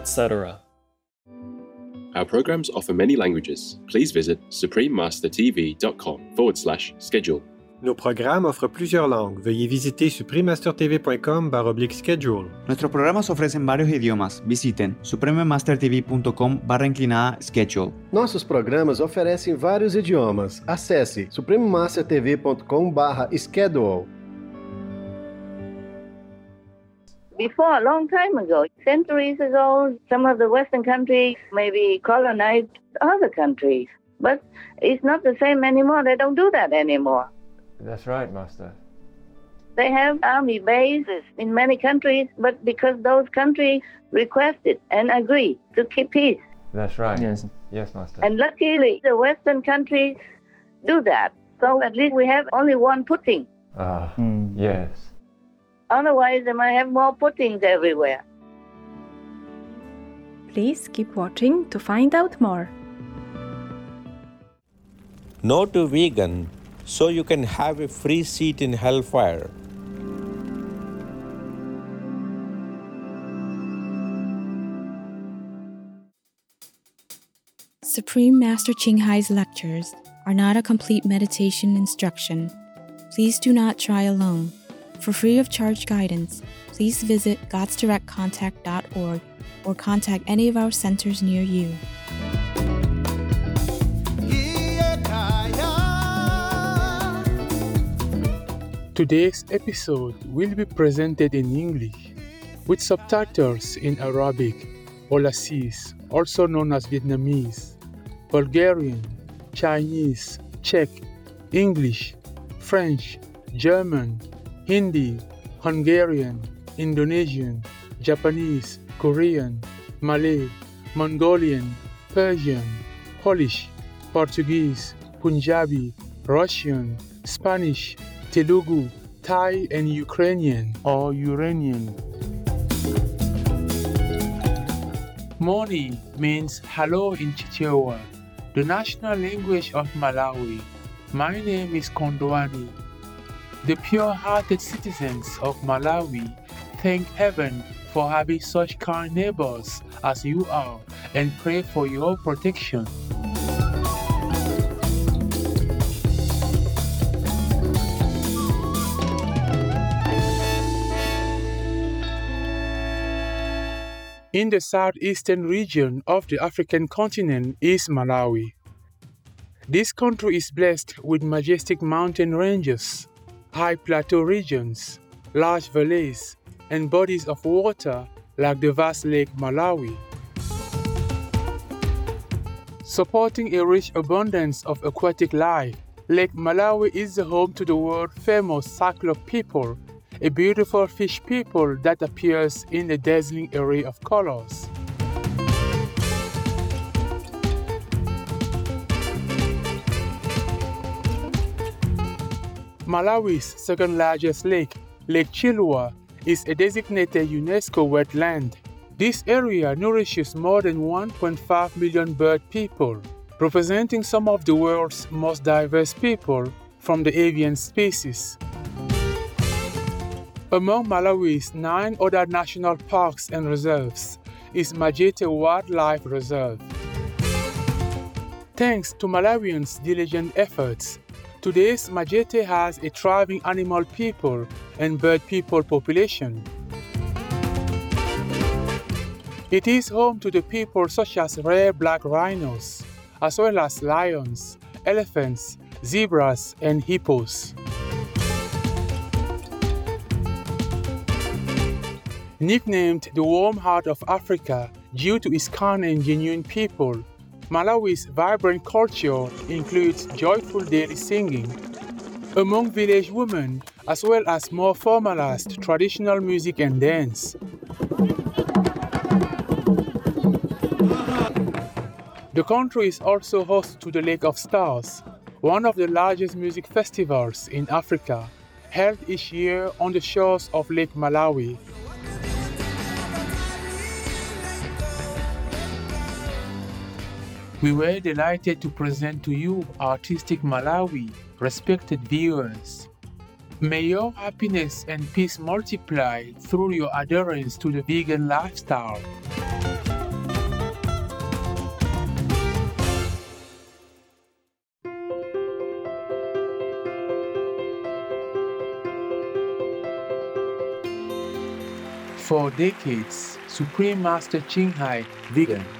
etc. Our programs offer many languages. Please visit suprememastertv.com forward slash schedule. Nos programmes offrent plusieurs langues. Veuillez visiter suprememastertv.com schedule. Nuestros programas ofrecen varios idiomas. Visiten suprememastertv.com barra inclinada schedule. Nossos programas oferecem vários idiomas. Acesse suprememastertv.com/schedule. Before, a long time ago, centuries ago, some of the Western countries maybe colonized other countries. But it's not the same anymore. They don't do that anymore. That's right, Master. They have army bases in many countries, but because those countries requested and agreed to keep peace. That's right. Yes. Yes, Master. And luckily, the Western countries do that. So at least we have only one Putin. Ah, Hmm. yes. Otherwise, they might have more Putins everywhere. Please keep watching to find out more. No to vegan so you can have a free seat in hellfire. Supreme Master Ching Hai's lectures are not a complete meditation instruction. Please do not try alone. For free of charge guidance, please visit godsdirectcontact.org or contact any of our centers near you. Today's episode will be presented in English with subtitles in Arabic, Aulacese, also known as Vietnamese, Bulgarian, Chinese, Czech, English, French, German, Hindi, Hungarian, Indonesian, Japanese, Korean, Malay, Mongolian, Persian, Polish, Portuguese, Punjabi, Russian, Spanish, Telugu, Thai, and Ukrainian or Uranian. Moni means hello in Chichewa, the national language of Malawi. My name is Kondwani. The pure hearted citizens of Malawi thank heaven for having such kind neighbors as you are and pray for your protection. In the southeastern region of the African continent is Malawi. This country is blessed with majestic mountain ranges, high plateau regions, large valleys, and bodies of water like the vast Lake Malawi. Supporting a rich abundance of aquatic life, Lake Malawi is the home to the world famous cichlid people, a beautiful fish people that appears in a dazzling array of colors. Malawi's second largest lake, Lake Chilwa, is a designated UNESCO wetland. This area nourishes more than 1.5 million bird people, representing some of the world's most diverse people from the avian species. Among Malawi's nine other national parks and reserves is Majete Wildlife Reserve. Thanks to Malawians' diligent efforts, today's Majete has a thriving animal people and bird people population. It is home to the people such as rare black rhinos, as well as lions, elephants, zebras, and hippos. Nicknamed the warm heart of Africa due to its kind and genuine people, Malawi's vibrant culture includes joyful daily singing, among village women, as well as more formalized traditional music and dance. The country is also host to the Lake of Stars, one of the largest music festivals in Africa, held each year on the shores of Lake Malawi. We were delighted to present to you Artistic Malawi, respected viewers. May your happiness and peace multiply through your adherence to the vegan lifestyle. For decades, Supreme Master Ching Hai Vegan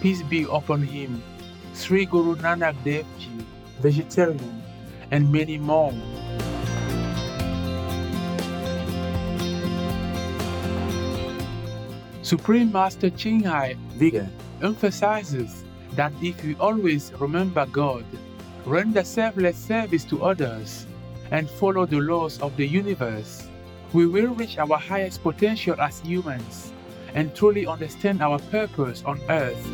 peace be upon him, Sri Guru Nanak Dev Ji, vegetarian, and many more. Supreme Master Ching Hai, vegan, emphasizes that if we always remember God, render selfless service to others, and follow the laws of the universe, we will reach our highest potential as humans and truly understand our purpose on earth.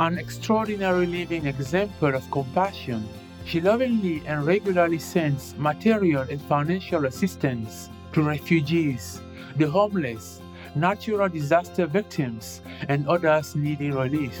An extraordinary living example of compassion, she lovingly and regularly sends material and financial assistance to refugees, the homeless, natural disaster victims, and others needing relief.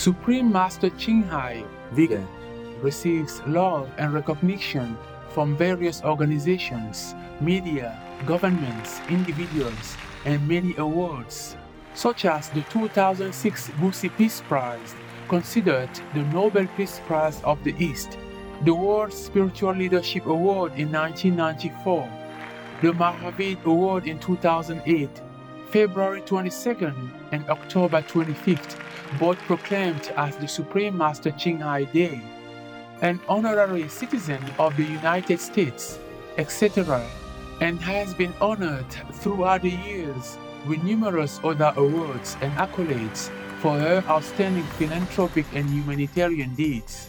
Supreme Master Ching Hai, vegan, receives love and recognition from various organizations, media, governments, individuals, and many awards, such as the 2006 Gusi Peace Prize, considered the Nobel Peace Prize of the East, the World Spiritual Leadership Award in 1994, the Mahavir Award in 2008, February 22nd and October 25th, both proclaimed as the Supreme Master Ching Hai Day, an honorary citizen of the United States, etc., and has been honored throughout the years with numerous other awards and accolades for her outstanding philanthropic and humanitarian deeds.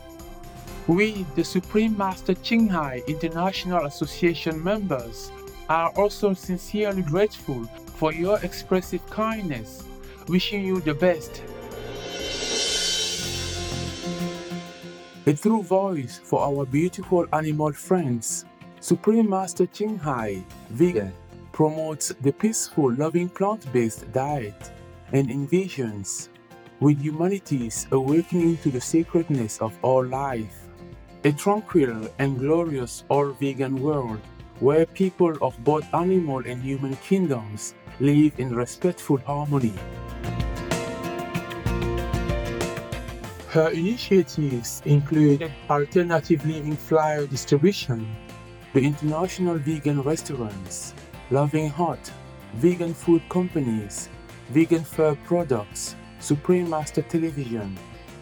We, the Supreme Master Ching Hai International Association members, are also sincerely grateful for your expressive kindness, wishing you the best. A true voice for our beautiful animal friends, Supreme Master Ching Hai, vegan, promotes the peaceful, loving plant based diet and envisions with humanity's awakening to the sacredness of all life. A tranquil and glorious all vegan world where people of both animal and human kingdoms live in respectful harmony. Her initiatives include alternative living flyer distribution, the international vegan restaurants, Loving Hut, vegan food companies, vegan fur products, Supreme Master Television,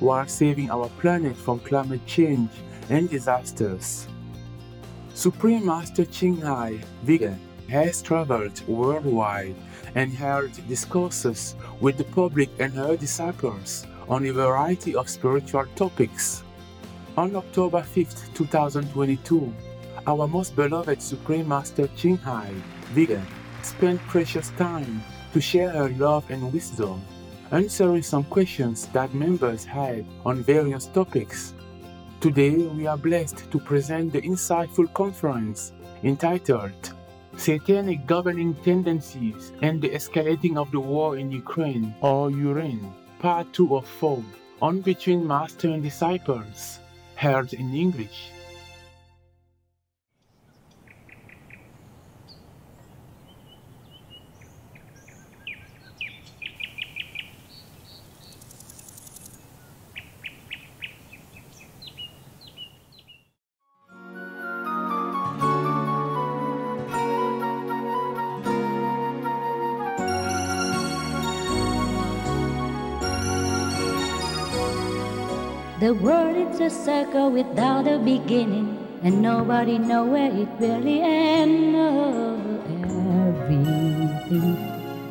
while saving our planet from climate change and disasters. Supreme Master Ching Hai, has traveled worldwide and held discourses with the public and her disciples on a variety of spiritual topics. On October 5, 2022, our most beloved Supreme Master Ching Hai, spent precious time to share her love and wisdom, answering some questions that members had on various topics. Today, we are blessed to present the insightful conference entitled Satanic Governing Tendencies and the Escalating of the War in Ukraina or Ukraine, Part 2 of 4, on Between Master and Disciples, heard in English. The world is a circle without a beginning, and nobody know where it really ends. Oh, everything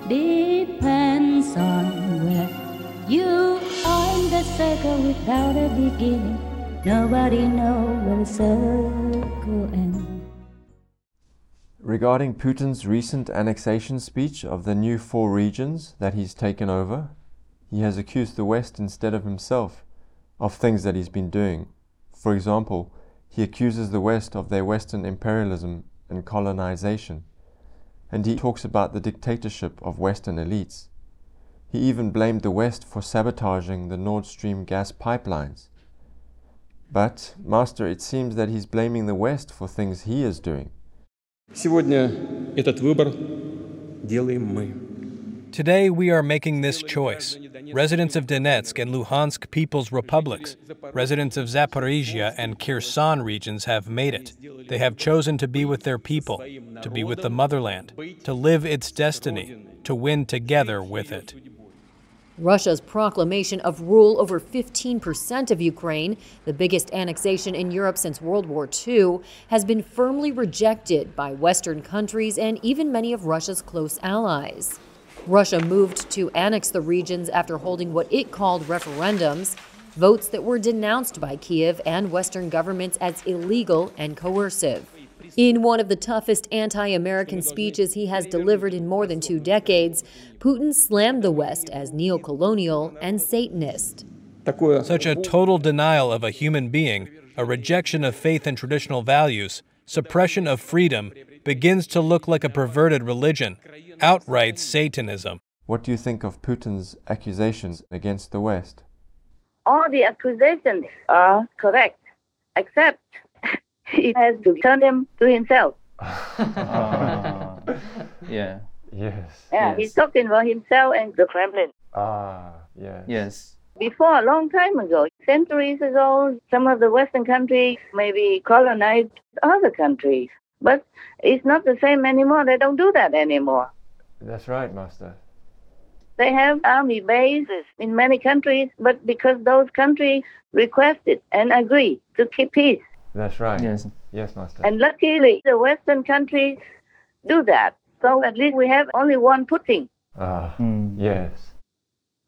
depends on where you are in the circle without a beginning. Nobody know where the circle ends. Regarding Putin's recent annexation speech of the new four regions that he's taken over, he has accused the West instead of himself of things that he's been doing. For example, he accuses the West of their Western imperialism and colonization, and he talks about the dictatorship of Western elites. He even blamed the West for sabotaging the Nord Stream gas pipelines. But, Master, it seems that he's blaming the West for things he is doing. Today we are making this choice. Residents of Donetsk and Luhansk People's Republics, residents of Zaporizhia and Kherson regions have made it. They have chosen to be with their people, to be with the motherland, to live its destiny, to win together with it. Russia's proclamation of rule over 15% of Ukraine, the biggest annexation in Europe since World War II, has been firmly rejected by Western countries and even many of Russia's close allies. Russia moved to annex the regions after holding what it called referendums, votes that were denounced by Kiev and Western governments as illegal and coercive. In one of the toughest anti American speeches he has delivered in more than two decades, Putin slammed the West as neo-colonial and Satanist. Such a total denial of a human being, a rejection of faith and traditional values, suppression of freedom begins to look like a perverted religion, outright Satanism. What do you think of Putin's accusations against the West? All the accusations are correct, except he has to turn them to himself. yeah. Yes. Yeah, he's talking about himself and the Kremlin. Ah, yes. Yes. Before, a long time ago, centuries ago, some of the Western countries maybe colonized other countries. But it's not the same anymore. They don't do that anymore. That's right, Master. They have army bases in many countries, but because those countries requested and agreed to keep peace. That's right. Yes. Yes, Master. And luckily, the Western countries do that. So at least we have only one Putin. Ah, Mm. yes.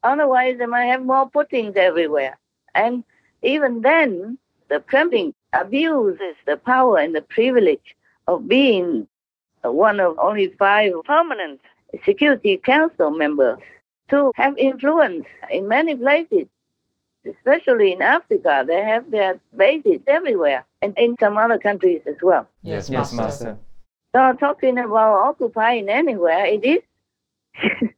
Otherwise, they might have more Putins everywhere. And even then, the Kremlin abuses the power and the privilege of being one of only five permanent Security Council members to have influence in many places, especially in Africa. They have their bases everywhere and in some other countries as well. Yes, yes, Master. So talking about occupying anywhere, it is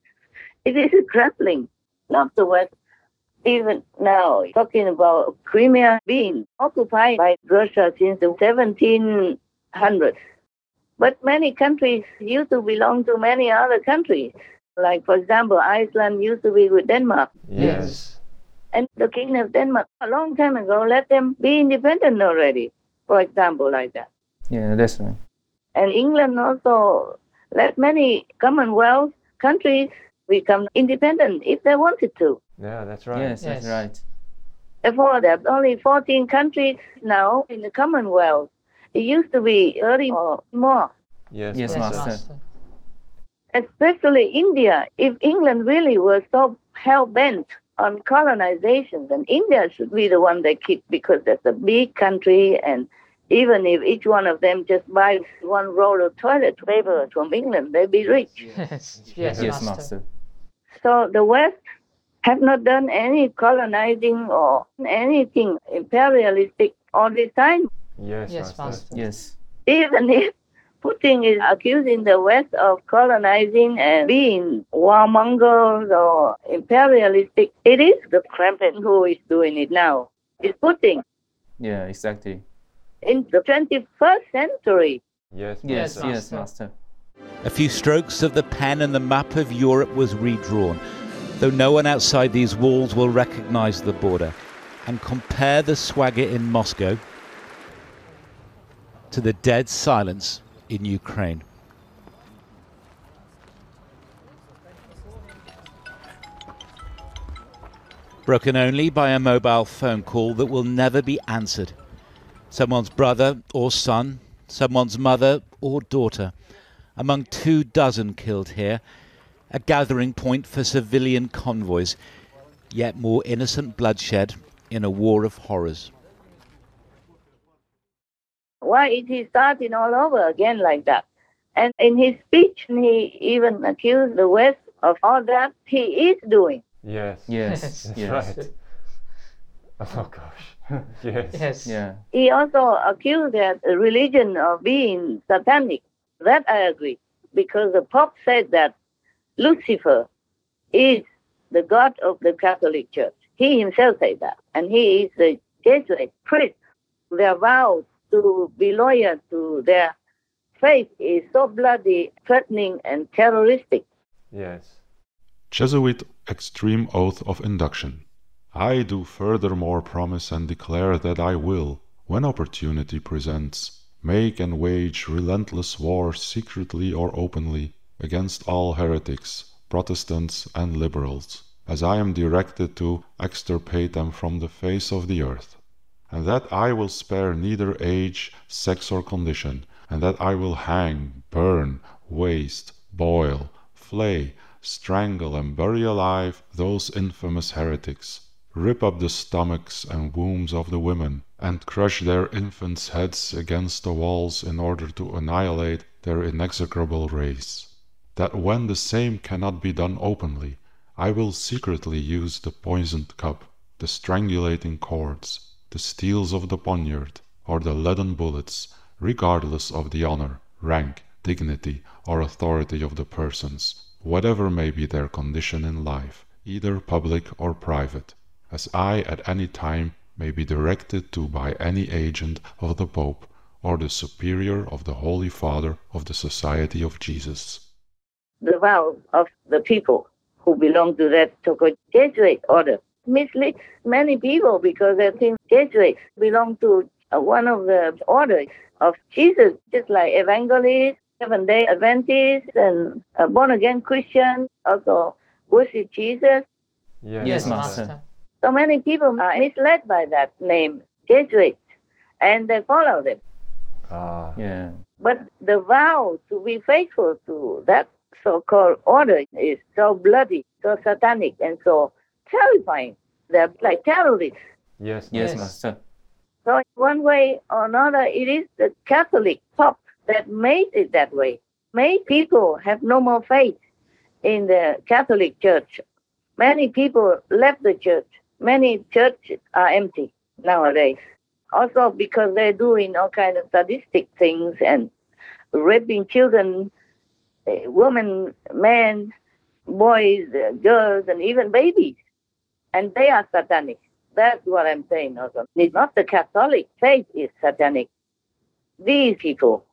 it is a Kremlin, not the West. Even now, talking about Crimea being occupied by Russia since the 1700s. But many countries used to belong to many other countries. Like, for example, Iceland used to be with Denmark. Yes. And the King of Denmark, a long time ago, let them be independent already, for example, like that. Yeah, that's right. And England also let many Commonwealth countries become independent if they wanted to. Yeah, that's right. Yes, that's right. Therefore, there are only 14 countries now in the Commonwealth. It used to be 30 or more. Yes, Yes, Master. Master. Especially India. If England really was so hell bent on colonization, then India should be the one they keep because that's a big country and even if each one of them just buys one roll of toilet paper from England, they'd be rich. Yes, yes, Master. So the West have not done any colonizing or anything imperialistic all this time. Yes, Yes, Master. Master. Yes. Even if Putin is accusing the West of colonizing and being warmongers or imperialistic, it is the Kremlin who is doing it now. It's Putin. Yeah, exactly. In the 21st century, Yes, Yes, Master. yes, Master. A few strokes of the pen and the map of Europe was redrawn, though no one outside these walls will recognize the border. And compare the swagger in Moscow to the dead silence in Ukraine. Broken only by a mobile phone call that will never be answered. Someone's brother or son, someone's mother or daughter among two dozen killed here, a gathering point for civilian convoys, yet more innocent bloodshed in a war of horrors. why is he starting all over again like that? And in his speech, he even accused the West of all that he is doing. Yes. Yes, That's yes. right. Oh gosh. yes. Yes. Yeah. He also accused that religion of being satanic. That I agree, because the Pope said that Lucifer is the God of the Catholic Church. He himself said that, and he is the Jesuit priest. Their vow to be loyal to their faith is so bloody, threatening, and terroristic. Yes. Jesuit extreme oath of induction. I do furthermore promise and declare that I will, when opportunity presents, make and wage relentless war secretly or openly against all heretics, Protestants, and liberals, as I am directed to extirpate them from the face of the earth, and that I will spare neither age, sex, or condition, and that I will hang, burn, waste, boil, flay, strangle, and bury alive those infamous heretics, rip up the stomachs and wombs of the women, and crush their infants' heads against the walls in order to annihilate their inexorable race. That when the same cannot be done openly, I will secretly use the poisoned cup, the strangulating cords, the steels of the poniard, or the leaden bullets, regardless of the honor, rank, dignity, or authority of the persons, whatever may be their condition in life, either public or private, as I at any time may be directed to by any agent of the Pope or the Superior of the Holy Father of the Society of Jesus. The vow of the people who belong to that so-called Jesuit order misleads many people because they think Jesuits belong to one of the orders of Jesus, just like evangelists, Seventh Day Adventists, and uh, born again Christians also worship Jesus. Yes, yes Master. So many people are misled by that name, Jesuit, and they follow them. Ah, yeah. But the vow to be faithful to that so-called order is so bloody, so satanic, and so terrifying. They're like terrorists. Yes, yes, yes, Master. So one way or another, it is the Catholic Pope that made it that way. Made people have no more faith in the Catholic Church. Many people left the church. Many churches are empty nowadays. Also because they're doing all kind of sadistic things and raping children, eh, women, men, boys, eh, girls, and even babies. And they are satanic. That's what I'm saying also. It's not the Catholic faith is satanic. These people,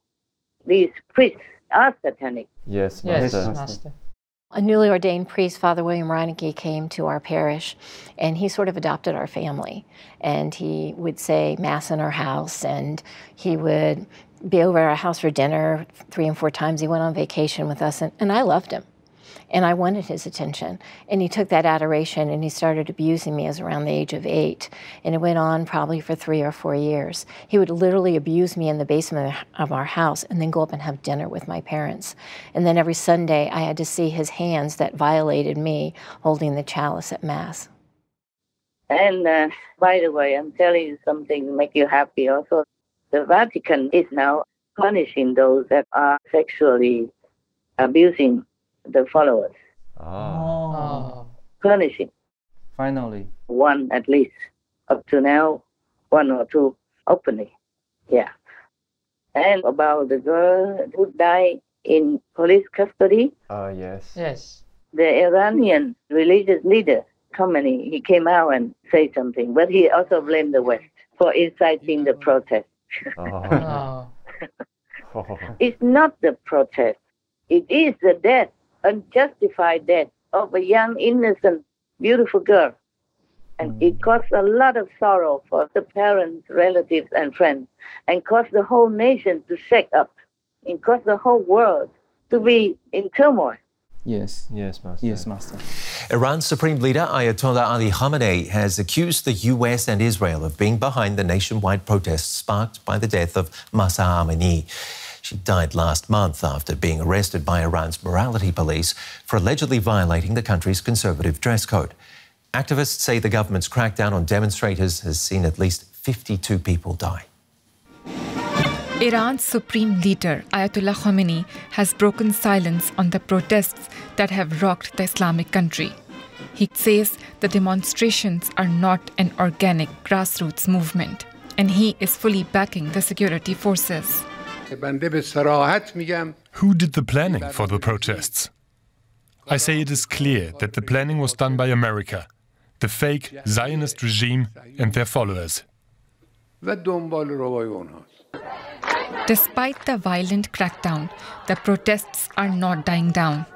these priests are satanic. Yes, Yes, Master. A newly ordained priest, Father William Reineke, came to our parish and he sort of adopted our family. And he would say Mass in our house and he would be over at our house for dinner three and four times. He went on vacation with us and, and I loved him. And I wanted his attention. And he took that adoration and he started abusing me as around the age of eight. And it went on probably for three or four years. He would literally abuse me in the basement of our house and then go up and have dinner with my parents. And then every Sunday, I had to see his hands that violated me holding the chalice at Mass. And uh, by the way, I'm telling you something to make you happy also. The Vatican is now punishing those that are sexually abusing the followers. Ah. Punishing. Finally. One at least. Up to now, one or two openly. Yeah. And about the girl who died in police custody, Ah, yes. Yes. the Iranian religious leader, Khamenei, he came out and said something, but he also blamed the West for inciting the protest. Oh. It's not the protest. It is the death, unjustified death of a young, innocent, beautiful girl. And it mm. caused a lot of sorrow for the parents, relatives, and friends, and caused the whole nation to shake up. and caused the whole world to be in turmoil. Yes. Yes, Master. Yes, Master. Iran's Supreme Leader Ayatollah Ali Khamenei has accused the US and Israel of being behind the nationwide protests sparked by the death of Mahsa Amini. She died last month after being arrested by Iran's morality police for allegedly violating the country's conservative dress code. Activists say the government's crackdown on demonstrators has seen at least 52 people die. Iran's supreme leader, Ayatollah Khamenei, has broken silence on the protests that have rocked the Islamic country. He says the demonstrations are not an organic grassroots movement, and he is fully backing the security forces. Who did the planning for the protests? I say it is clear that the planning was done by America, the fake Zionist regime and their followers. Despite the violent crackdown, the protests are not dying down.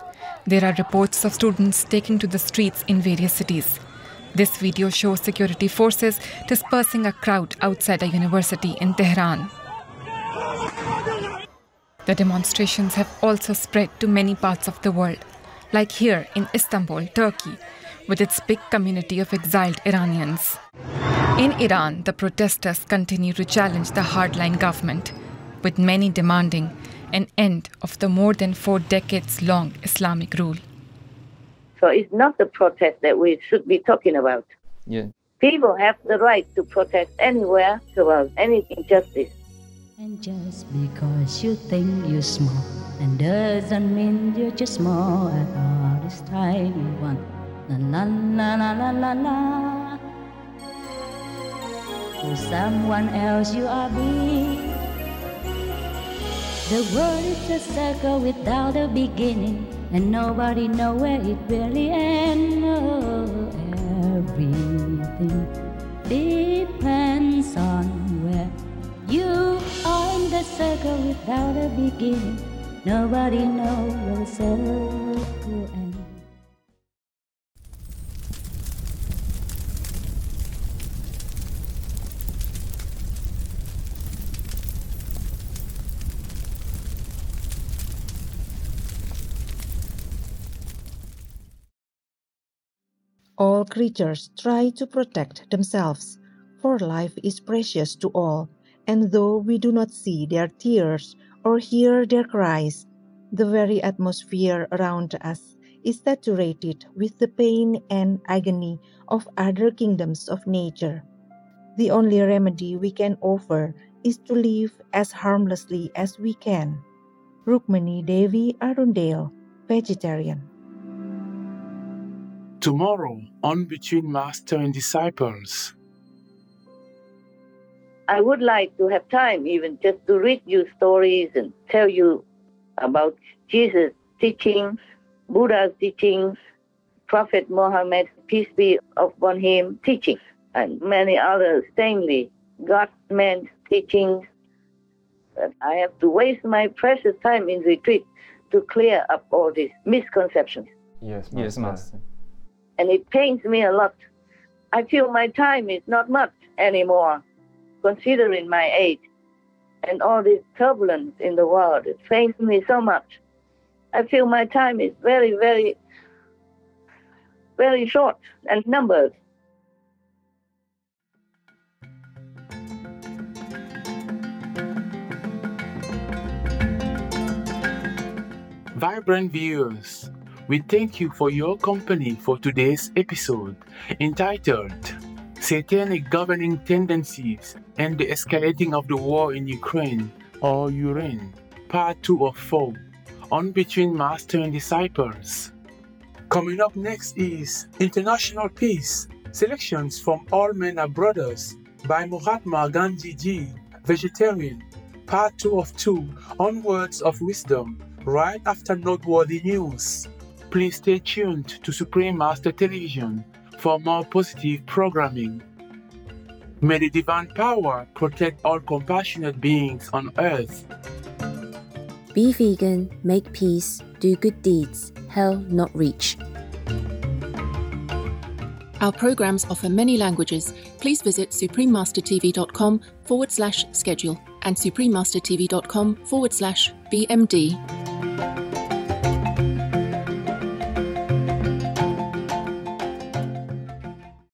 There are reports of students taking to the streets in various cities. This video shows security forces dispersing a crowd outside a university in Tehran. The demonstrations have also spread to many parts of the world, like here in Istanbul, Turkey, with its big community of exiled Iranians. In Iran, the protesters continue to challenge the hardline government, with many demanding an end of the more than four decades long Islamic rule. So it's not the protest that we should be talking about. Yeah. People have the right to protest anywhere about any injustice. And just because you think you're small, and doesn't mean you're just small at all this tiny one. Na na na na na na na. To someone else you are big, The world is a circle without a beginning, and nobody knows where it really ends. Oh, everything depends on you are in the circle without a beginning. Nobody knows the circle ends. All creatures try to protect themselves, for life is precious to all, and though we do not see their tears or hear their cries, the very atmosphere around us is saturated with the pain and agony of other kingdoms of nature. The only remedy we can offer is to live as harmlessly as we can. Rukmini Devi Arundale, vegetarian. Tomorrow, on Between Master and Disciples. I would like to have time even just to read you stories and tell you about Jesus' teachings, Buddha's teachings, Prophet Muhammad, peace be upon him, teachings, and many other saintly God-man teachings. But I have to waste my precious time in retreat to clear up all these misconceptions. Yes, Master. Yes, Master. And it pains me a lot. I feel my time is not much anymore, considering my age and all this turbulence in the world. It pains me so much. I feel my time is very, very, very short and numbered. Vibrant viewers, we thank you for your company for today's episode entitled Satanic Governing Tendencies and the Escalating of the War in Ukraina or Ukraine, Part 2 of 4 on Between Master and Disciples. Coming up next is International Peace Selections from All Men Are Brothers by Mahatma Gandhi Ji, Vegetarian, Part 2 of 2 on Words of Wisdom right after noteworthy news. Please stay tuned to Supreme Master Television for more positive programming. May the divine power protect all compassionate beings on earth. Be vegan, make peace, do good deeds, hell not reach. Our programs offer many languages. Please visit suprememastertv.com forward slash schedule and suprememastertv.com forward slash BMD.